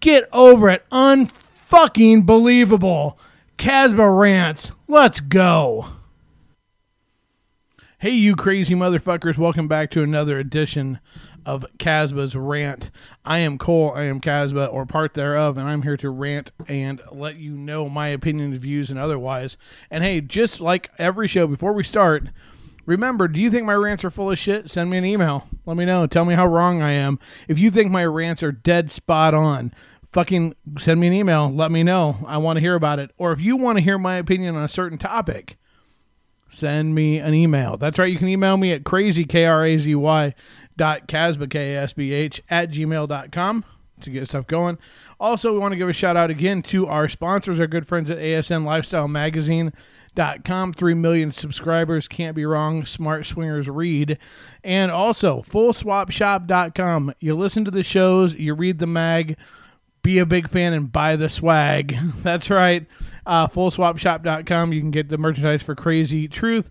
Get over it. Unfucking believable. Kasbah rants. Let's go. Hey, you crazy motherfuckers. Welcome back to another edition of Kasbah's Rant. I am Cole, I am Kasbah, or part thereof, and I'm here to rant and let you know my opinions, views, and otherwise. And hey, just like every show, before we start, remember, do you think my rants are full of shit? Send me an email. Let me know. Tell me how wrong I am. If you think my rants are dead spot on, fucking send me an email. Let me know. I want to hear about it. Or if you want to hear my opinion on a certain topic, send me an email. That's right. You can email me at crazy, K R A Z Y, dot Kasbah, K A S B H, at gmail.com to get stuff going. Also, we want to give a shout out again to our sponsors, our good friends at ASN Lifestyle Magazine.com. 3 million subscribers. Can't be wrong. Smart Swingers read. And also, FullSwapShop.com. You listen to the shows, you read the mag be a big fan and buy the swag. That's right. Uh, FullSwapShop.com. You can get the merchandise for Crazy Truth,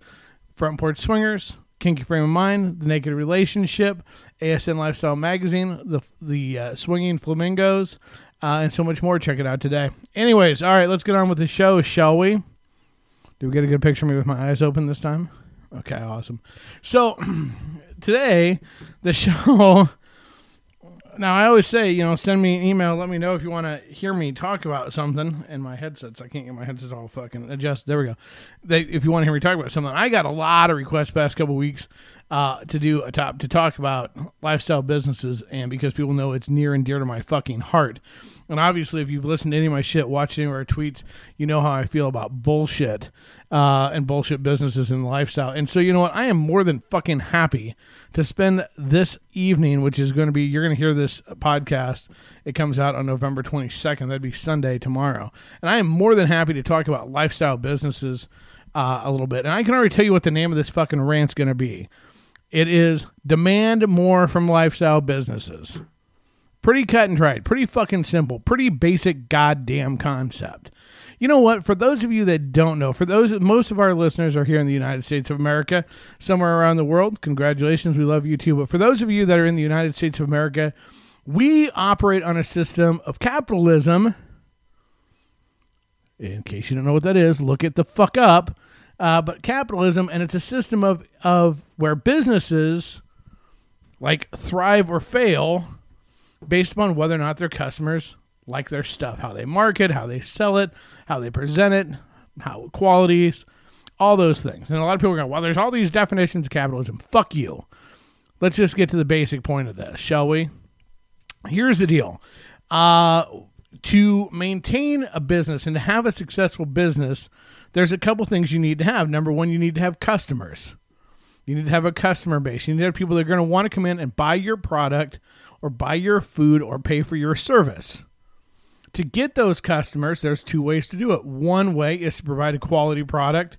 Front Porch Swingers, Kinky Frame of Mind, The Naked Relationship, ASN Lifestyle Magazine, the the uh, Swinging Flamingos, uh, and so much more. Check it out today. Anyways, all right, let's get on with the show, shall we? Did we get a good picture of me with my eyes open this time? Okay, awesome. So today, the show now I always say, you know, send me an email. Let me know if you want to hear me talk about something. And my headsets, I can't get my headsets all fucking adjusted. There we go. They, if you want to hear me talk about something, I got a lot of requests past couple weeks uh, to do a top to talk about lifestyle businesses, and because people know it's near and dear to my fucking heart. And obviously, if you've listened to any of my shit, watched any of our tweets, you know how I feel about bullshit uh, and bullshit businesses and lifestyle. And so, you know what? I am more than fucking happy to spend this evening, which is going to be, you're going to hear this podcast. It comes out on November 22nd. That'd be Sunday tomorrow. And I am more than happy to talk about lifestyle businesses uh, a little bit. And I can already tell you what the name of this fucking rant's going to be. It is Demand More from Lifestyle Businesses. Pretty cut and dried, pretty fucking simple, pretty basic goddamn concept. You know what? For those of you that don't know, for those most of our listeners are here in the United States of America, somewhere around the world. Congratulations, we love you too. But for those of you that are in the United States of America, we operate on a system of capitalism. In case you don't know what that is, look it the fuck up. Uh, but capitalism, and it's a system of of where businesses like thrive or fail based upon whether or not their customers like their stuff, how they market, how they sell it, how they present it, how qualities, all those things. And a lot of people go, well, there's all these definitions of capitalism. Fuck you. Let's just get to the basic point of this, shall we? Here's the deal. Uh, to maintain a business and to have a successful business, there's a couple things you need to have. Number one, you need to have customers. You need to have a customer base. You need to have people that are going to want to come in and buy your product or buy your food or pay for your service. To get those customers, there's two ways to do it. One way is to provide a quality product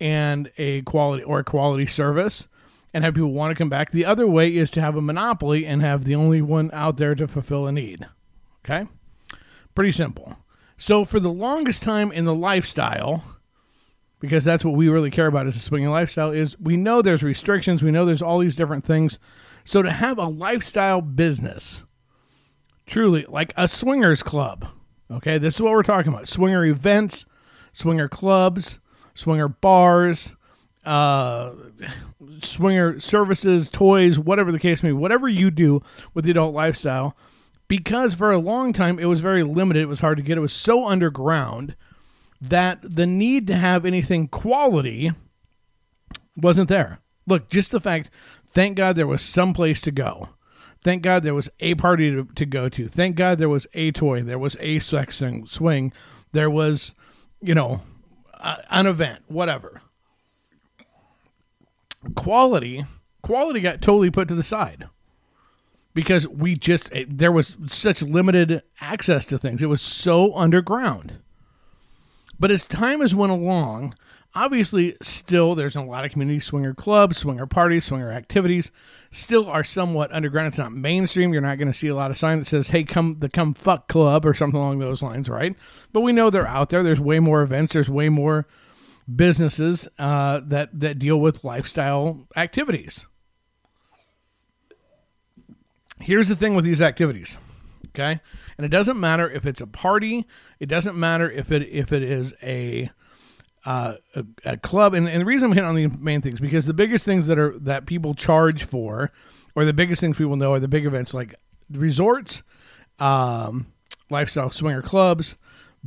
and a quality or a quality service and have people want to come back. The other way is to have a monopoly and have the only one out there to fulfill a need. Okay? Pretty simple. So for the longest time in the lifestyle, because that's what we really care about as a swinging lifestyle, is we know there's restrictions, we know there's all these different things. So to have a lifestyle business, truly like a swingers club, okay, this is what we're talking about: swinger events, swinger clubs, swinger bars, uh, swinger services, toys, whatever the case may be, whatever you do with the adult lifestyle. Because for a long time it was very limited, it was hard to get. It was so underground that the need to have anything quality wasn't there. Look, just the fact, thank God there was some place to go. Thank God there was a party to, to go to. Thank God there was a toy. There was a sex swing. There was, you know, an event, whatever. Quality, quality got totally put to the side because we just it, there was such limited access to things. It was so underground. But as time has went along, obviously still there's a lot of community swinger clubs, swinger parties, swinger activities still are somewhat underground. It's not mainstream. You're not going to see a lot of sign that says, "Hey, come the come fuck club" or something along those lines, right? But we know they're out there. There's way more events. There's way more businesses uh, that that deal with lifestyle activities. Here's the thing with these activities, okay? And it doesn't matter if it's a party. It doesn't matter if it if it is a uh, a, a, club. And, and the reason I'm hitting on the main things because the biggest things that are that people charge for, or the biggest things people know, are the big events like resorts, um, lifestyle swinger clubs,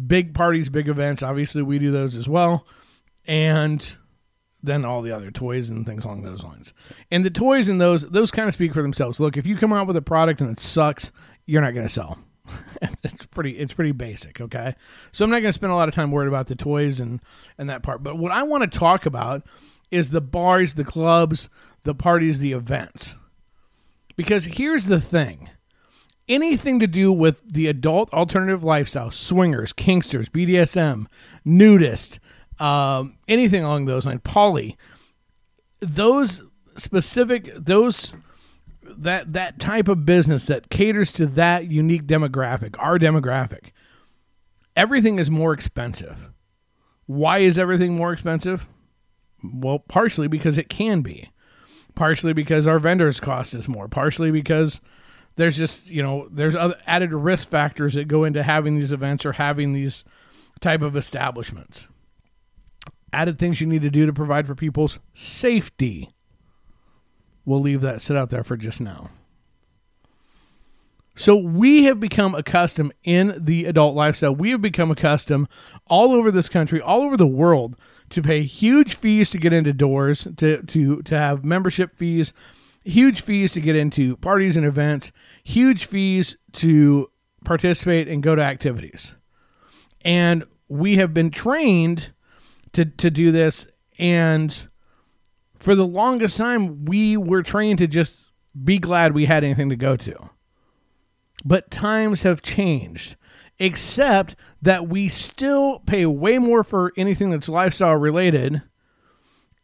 big parties, big events. Obviously, we do those as well, and then all the other toys and things along those lines. And the toys and those those kind of speak for themselves. Look, if you come out with a product and it sucks, you're not going to sell. it's pretty it's pretty basic, okay? So I'm not going to spend a lot of time worried about the toys and and that part. But what I want to talk about is the bars, the clubs, the parties, the events. Because here's the thing. Anything to do with the adult alternative lifestyle, swingers, kinksters, BDSM, nudist, um, anything along those lines, poly, those specific, those that that type of business that caters to that unique demographic, our demographic, everything is more expensive. Why is everything more expensive? Well, partially because it can be. Partially because our vendors cost us more. Partially because there's just, you know, there's other added risk factors that go into having these events or having these type of establishments. Added things you need to do to provide for people's safety we'll leave that sit out there for just now. So we have become accustomed in the adult lifestyle. We have become accustomed all over this country, all over the world, to pay huge fees to get into doors, to to to have membership fees, huge fees to get into parties and events, huge fees to participate and go to activities. And we have been trained to to do this and for the longest time, we were trained to just be glad we had anything to go to. But times have changed, except that we still pay way more for anything that's lifestyle related.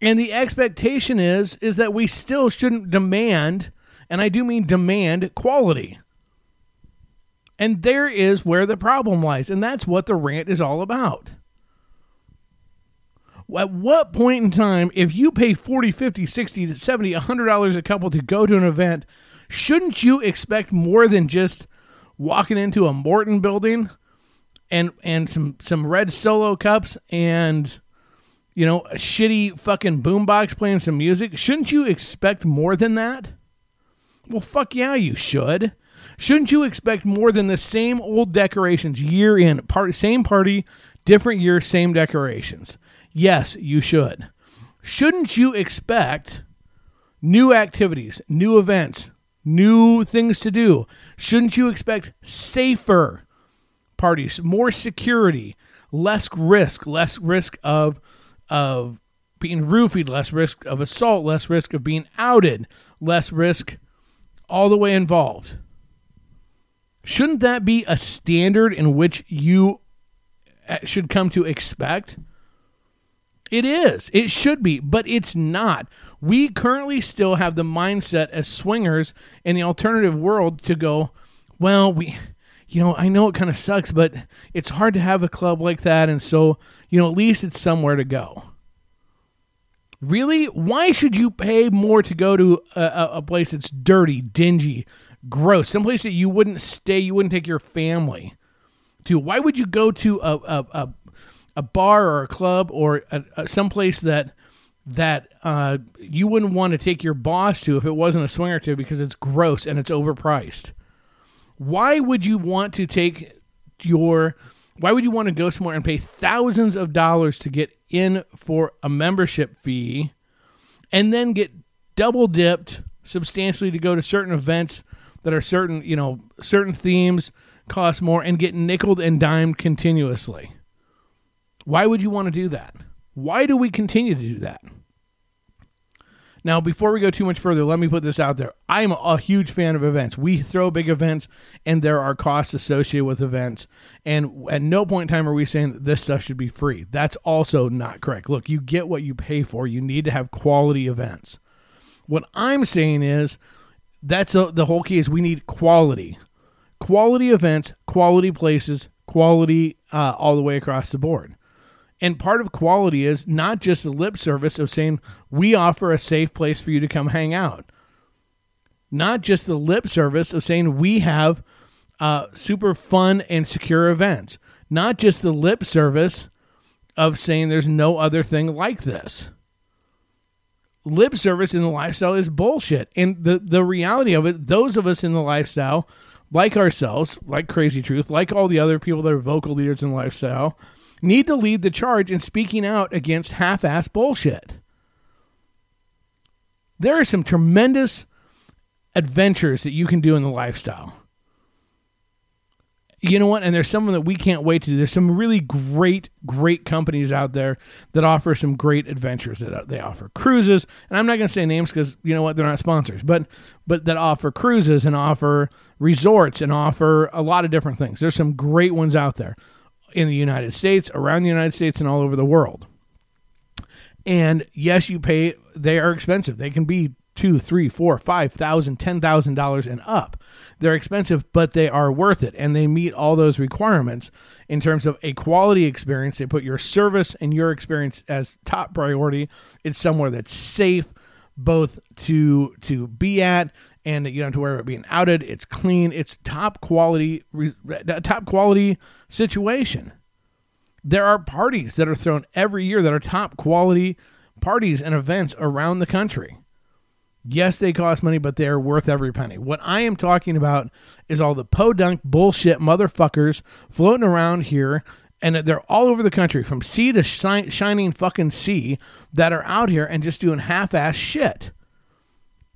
And the expectation is is that we still shouldn't demand, and I do mean demand quality. And there is where the problem lies, and that's what the rant is all about. At what point in time, if you pay 40, 50, 60, 70, $100 a couple to go to an event, shouldn't you expect more than just walking into a Morton building and and some some red solo cups and you know a shitty fucking boombox playing some music? Shouldn't you expect more than that? Well, fuck yeah, you should. Shouldn't you expect more than the same old decorations year in, part, same party, different year, same decorations? Yes, you should. Shouldn't you expect new activities, new events, new things to do? Shouldn't you expect safer parties, more security, less risk, less risk of of being roofied, less risk of assault, less risk of being outed, less risk all the way involved? Shouldn't that be a standard in which you Uh, should come to expect? It is. It should be, but it's not. We currently still have the mindset as swingers in the alternative world to go, well, we you know, I know it kind of sucks, but it's hard to have a club like that and so, you know, at least it's somewhere to go. Really? Why should you pay more to go to a, a place that's dirty, dingy, gross, someplace that you wouldn't stay, you wouldn't take your family to? Why would you go to a, a, a a bar or a club or a, a, someplace that that uh, you wouldn't want to take your boss to if it wasn't a swinger to because it's gross and it's overpriced. Why would you want to take your why would you want to go somewhere and pay thousands of dollars to get in for a membership fee and then get double dipped substantially to go to certain events that are certain, you know, certain themes cost more and get nickled and dimed continuously? Why would you want to do that? Why do we continue to do that? Now, before we go too much further, let me put this out there. I'm a huge fan of events. We throw big events, and there are costs associated with events. And at no point in time are we saying that this stuff should be free. That's also not correct. Look, you get what you pay for. You need to have quality events. What I'm saying is that's a, the whole key is we need quality, quality events, quality places, quality uh, all the way across the board. And part of quality is not just the lip service of saying, we offer a safe place for you to come hang out. Not just the lip service of saying, we have uh, super fun and secure events. Not just the lip service of saying there's no other thing like this. Lip service in the lifestyle is bullshit. And the, the reality of it, those of us in the lifestyle, like ourselves, like Crazy Truth, like all the other people that are vocal leaders in lifestyle, need to lead the charge in speaking out against half ass bullshit. There are some tremendous adventures that you can do in the lifestyle. You know what? And there's some that we can't wait to do. There's some really great, great companies out there that offer some great adventures. That uh, they offer cruises, and I'm not going to say names because you know what? They're not sponsors, but but that offer cruises and offer resorts and offer a lot of different things. There's some great ones out there in the United States, around the United States, and all over the world. And yes, you pay. They are expensive. They can be two, three, four, five thousand, ten thousand dollars and up. They're expensive, but they are worth it, and they meet all those requirements in terms of a quality experience. They put your service and your experience as top priority. It's somewhere that's safe, both to to be at and you don't have to worry about being outed. It's clean. It's top quality, uh, top quality situation. There are parties that are thrown every year that are top quality parties and events around the country. Yes, they cost money, but they are worth every penny. What I am talking about is all the podunk bullshit motherfuckers floating around here, and they're all over the country, from sea to shi- shining fucking sea, that are out here and just doing half-ass shit.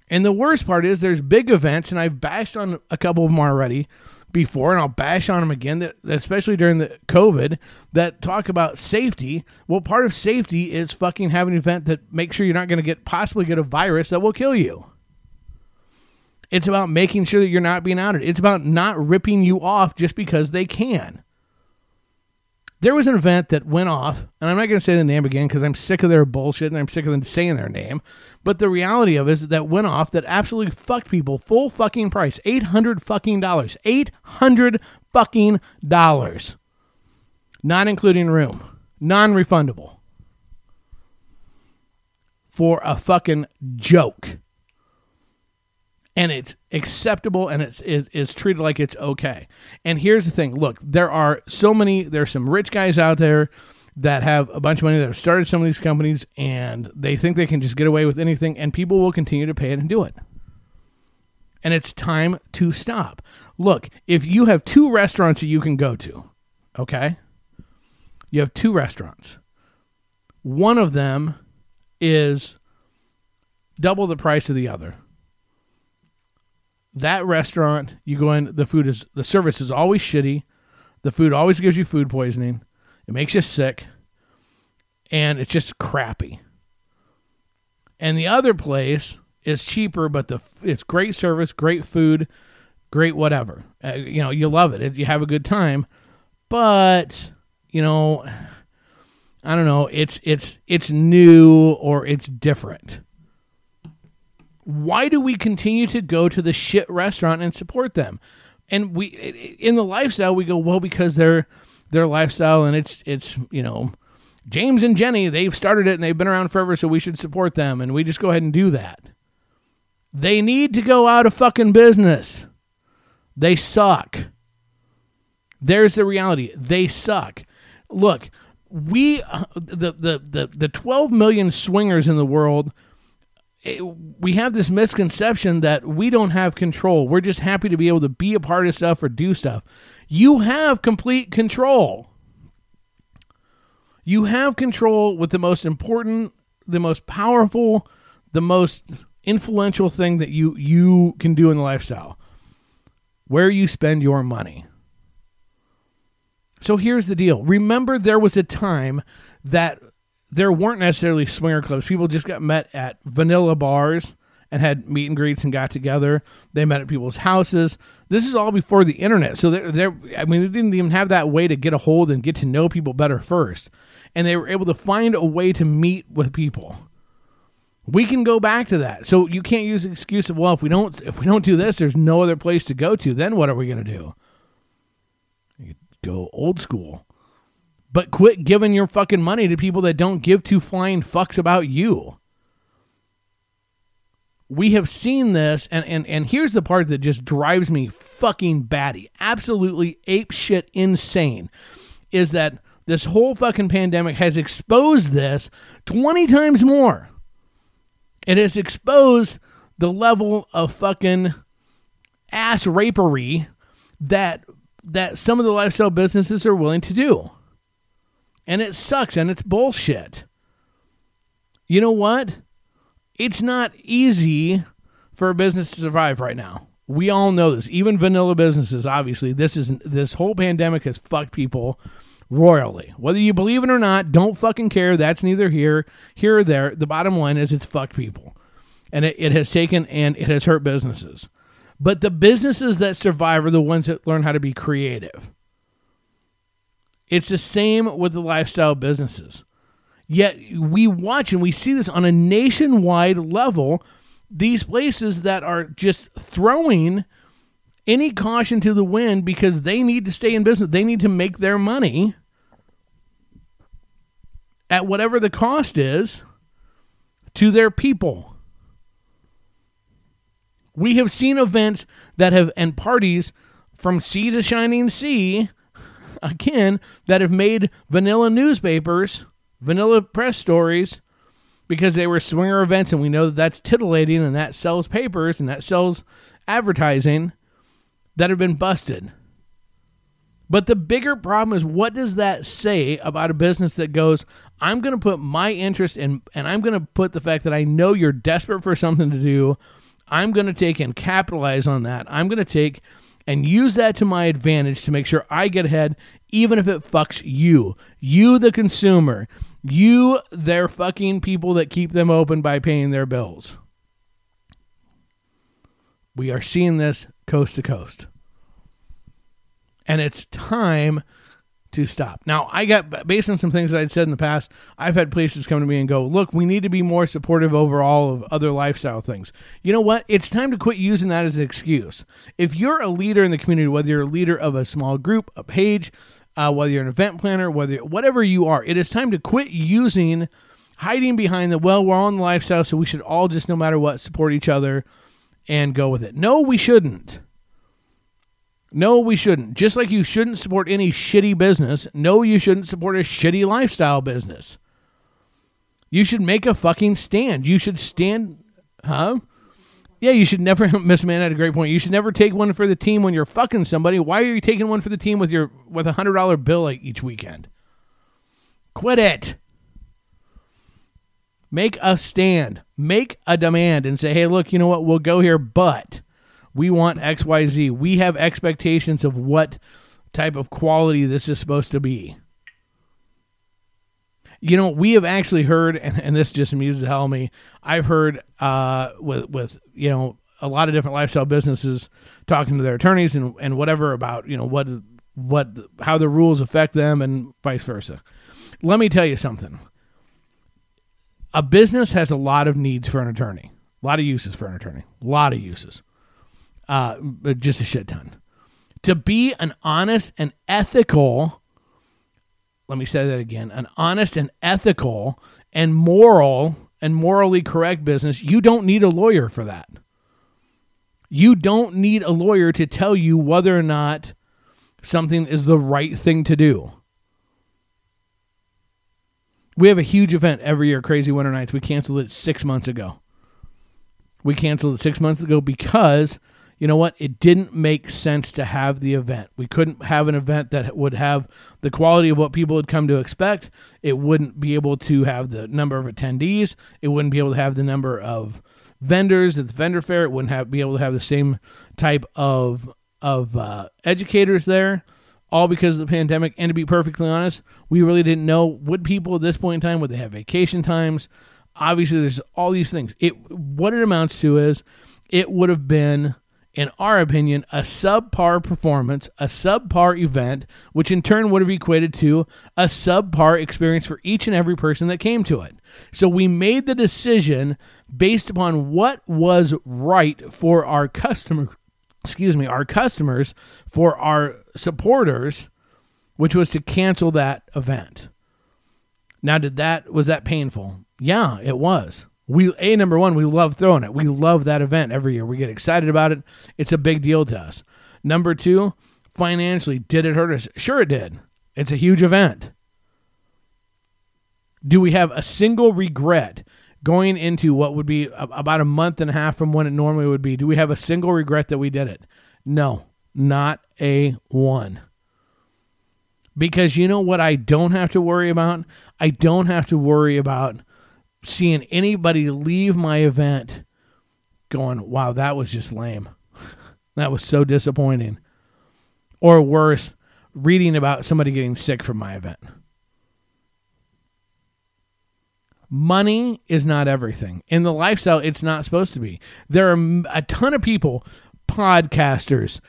And the worst part is there's big events, and I've bashed on a couple of them already before, and I'll bash on them again, that, especially during the COVID, that talk about safety. Well, part of safety is fucking having an event that makes sure you're not going to get possibly get a virus that will kill you. It's about making sure that you're not being outed. It's about not ripping you off just because they can. There was an event that went off, and I'm not going to say the name again because I'm sick of their bullshit and I'm sick of them saying their name. But the reality of it is that went off that absolutely fucked people full fucking price, eight hundred fucking dollars, eight hundred fucking dollars, not including room, non-refundable, for a fucking joke and it's acceptable and it's is treated like it's okay. And here's the thing: look, there are so many. There's some rich guys out there that have a bunch of money that have started some of these companies, and they think they can just get away with anything, and people will continue to pay it and do it. And it's time to stop. Look, if you have two restaurants that you can go to, okay, you have two restaurants. One of them is double the price of the other that restaurant, you go in, the food is the service is always shitty. The food always gives you food poisoning. It makes you sick. And it's just crappy. And the other place is cheaper, but the it's great service, great food, great whatever. Uh, you know, you love it. You have a good time. But, you know, I don't know, it's it's it's new or it's different why do we continue to go to the shit restaurant and support them? And we in the lifestyle we go well because they're their lifestyle and it's it's you know James and Jenny they've started it and they've been around forever so we should support them and we just go ahead and do that. They need to go out of fucking business. They suck. There's the reality. They suck. Look, we uh, the the the the 12 million swingers in the world it, we have this misconception that we don't have control. We're just happy to be able to be a part of stuff or do stuff. You have complete control. You have control with the most important, the most powerful, the most influential thing that you you can do in the lifestyle. Where you spend your money. So here's the deal. Remember there was a time that there weren't necessarily swinger clubs. People just got met at vanilla bars and had meet and greets and got together. They met at people's houses. This is all before the internet. So they're, they're I mean, they didn't even have that way to get a hold and get to know people better first. And they were able to find a way to meet with people. We can go back to that. So you can't use the excuse of, well, if we don't if we don't do this, there's no other place to go to. Then what are we gonna do? You go old school. But quit giving your fucking money to people that don't give two flying fucks about you. We have seen this and, and and here's the part that just drives me fucking batty absolutely ape shit insane is that this whole fucking pandemic has exposed this 20 times more. It has exposed the level of fucking ass rapery that that some of the lifestyle businesses are willing to do and it sucks and it's bullshit you know what it's not easy for a business to survive right now. We all know this. Even vanilla businesses, obviously, this is this whole pandemic has fucked people royally. Whether you believe it or not, don't fucking care. That's neither here, here or there. The bottom line is it's fucked people. And it, it has taken and it has hurt businesses. But the businesses that survive are the ones that learn how to be creative. It's the same with the lifestyle businesses. Yet we watch and we see this on a nationwide level. These places that are just throwing any caution to the wind because they need to stay in business, they need to make their money at whatever the cost is to their people. We have seen events that have, and parties from sea to shining sea, again, that have made vanilla newspapers vanilla press stories because they were swinger events, and we know that that's titillating and that sells papers and that sells advertising that have been busted. But the bigger problem is what does that say about a business that goes, I'm going to put my interest in, and I'm going to put the fact that I know you're desperate for something to do. I'm going to take and capitalize on that. I'm going to take and use that to my advantage to make sure I get ahead, even if it fucks you, you, the consumer. You, they're fucking people that keep them open by paying their bills. We are seeing this coast to coast. And it's time to stop. Now, I got, based on some things that I'd said in the past, I've had places come to me and go, look, we need to be more supportive overall of other lifestyle things. You know what? It's time to quit using that as an excuse. If you're a leader in the community, whether you're a leader of a small group, a page, uh, whether you're an event planner, whether whatever you are, it is time to quit using hiding behind the well, we're on the lifestyle, so we should all just no matter what support each other and go with it. No, we shouldn't. No, we shouldn't. Just like you shouldn't support any shitty business, no, you shouldn't support a shitty lifestyle business. You should make a fucking stand. You should stand, huh? Yeah, you should never. Miss Man had a great point. You should never take one for the team when you're fucking somebody. Why are you taking one for the team with your with a hundred dollar bill each weekend? Quit it. Make a stand. Make a demand and say, hey, look, you know what? We'll go here, but we want X, Y, Z. We have expectations of what type of quality this is supposed to be. You know, we have actually heard, and, and this just amuses the hell of me. I've heard uh, with with you know a lot of different lifestyle businesses talking to their attorneys and, and whatever about you know what what how the rules affect them and vice versa. Let me tell you something. A business has a lot of needs for an attorney, a lot of uses for an attorney, a lot of uses, uh, just a shit ton. To be an honest and ethical let me say that again an honest and ethical and moral and morally correct business, you don't need a lawyer for that. You don't need a lawyer to tell you whether or not something is the right thing to do. We have a huge event every year, Crazy Winter Nights. We canceled it six months ago. We canceled it six months ago because you know what? It didn't make sense to have the event. We couldn't have an event that would have the quality of what people had come to expect. It wouldn't be able to have the number of attendees. It wouldn't be able to have the number of vendors at the vendor fair. It wouldn't have be able to have the same type of of uh, educators there. all because of the pandemic. And to be perfectly honest, we really didn't know would people at this point in time would they have vacation times. Obviously, there's all these things. It what it amounts to is it would have been, in our opinion, a subpar performance, a subpar event, which in turn would have equated to a subpar experience for each and every person that came to it. So we made the decision based upon what was right for our customer excuse me, our customers for our supporters, which was to cancel that event. Now, did that was that painful? Yeah, it was. We a number one, we love throwing it. We love that event every year. We get excited about it. It's a big deal to us. Number two, financially, did it hurt us? Sure, it did. It's a huge event. Do we have a single regret going into what would be about a month and a half from when it normally would be? Do we have a single regret that we did it? No, not a one. Because you know what I don't have to worry about? I don't have to worry about seeing anybody leave my event going, wow, that was just lame. that was so disappointing. Or worse, reading about somebody getting sick from my event. Money is not everything. In the lifestyle, it's not supposed to be. There are a ton of people, podcasters,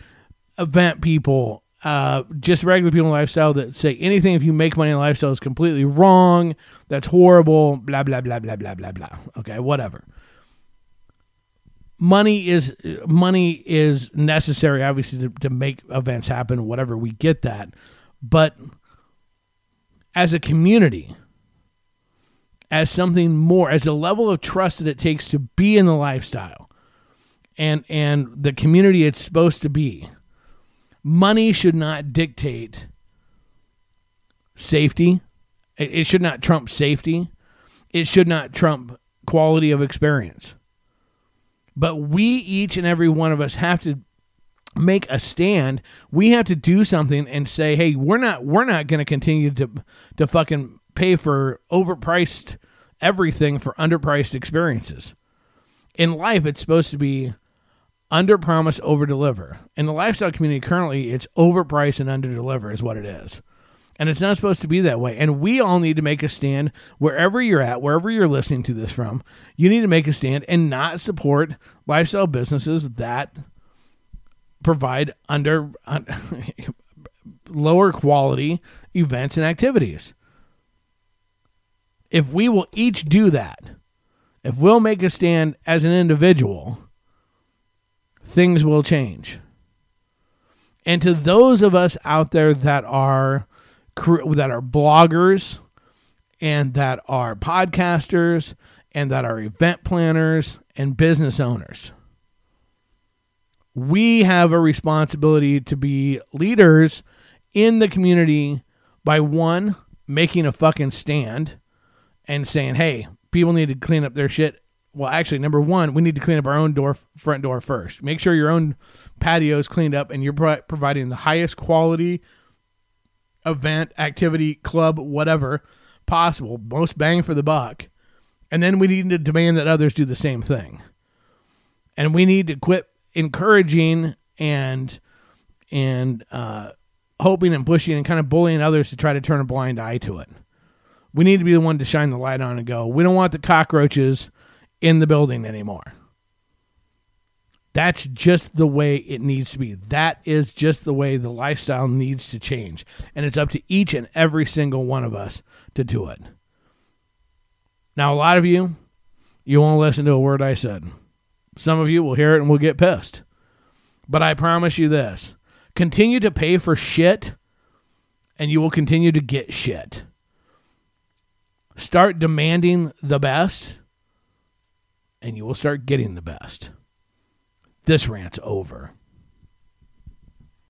event people, uh, just regular people in lifestyle that say anything if you make money in lifestyle is completely wrong. That's horrible. Blah blah blah blah blah blah blah. Okay, whatever. Money is money is necessary, obviously, to, to make events happen. Whatever we get that, but as a community, as something more, as a level of trust that it takes to be in the lifestyle and and the community it's supposed to be. Money should not dictate safety. It, should not trump safety. It should not trump quality of experience. But we each and every one of us have to make a stand. We have to do something and say, "Hey, we're not we're not going to continue to to fucking pay for overpriced everything for underpriced experiences. In life, it's supposed to be under promise, over deliver. In the lifestyle community, currently, it's overprice and under deliver is what it is. And it's not supposed to be that way. And we all need to make a stand wherever you're at, wherever you're listening to this from. You need to make a stand and not support lifestyle businesses that provide under, lower quality events and activities if we will each do that, if we'll make a stand as an individual, things will change. And to those of us out there that are that are bloggers and that are podcasters and that are event planners and business owners, we have a responsibility to be leaders in the community by one making a fucking stand and saying, "Hey, people need to clean up their shit." Well, actually, number one, we need to clean up our own door, front door first. Make sure your own patio is cleaned up, and you're pro- providing the highest quality event, activity, club, whatever possible, most bang for the buck. And then we need to demand that others do the same thing. And we need to quit encouraging and and uh, hoping and pushing and kind of bullying others to try to turn a blind eye to it. We need to be the one to shine the light on and go, we don't want the cockroaches in the building anymore. That's just the way it needs to be. That is just the way the lifestyle needs to change. And it's up to each and every single one of us to do it. Now, a lot of you, you won't listen to a word I said. Some of you will hear it and will get pissed. But I promise you this continue to pay for shit, and you will continue to get shit. Start demanding the best, and you will start getting the best. This rant's over.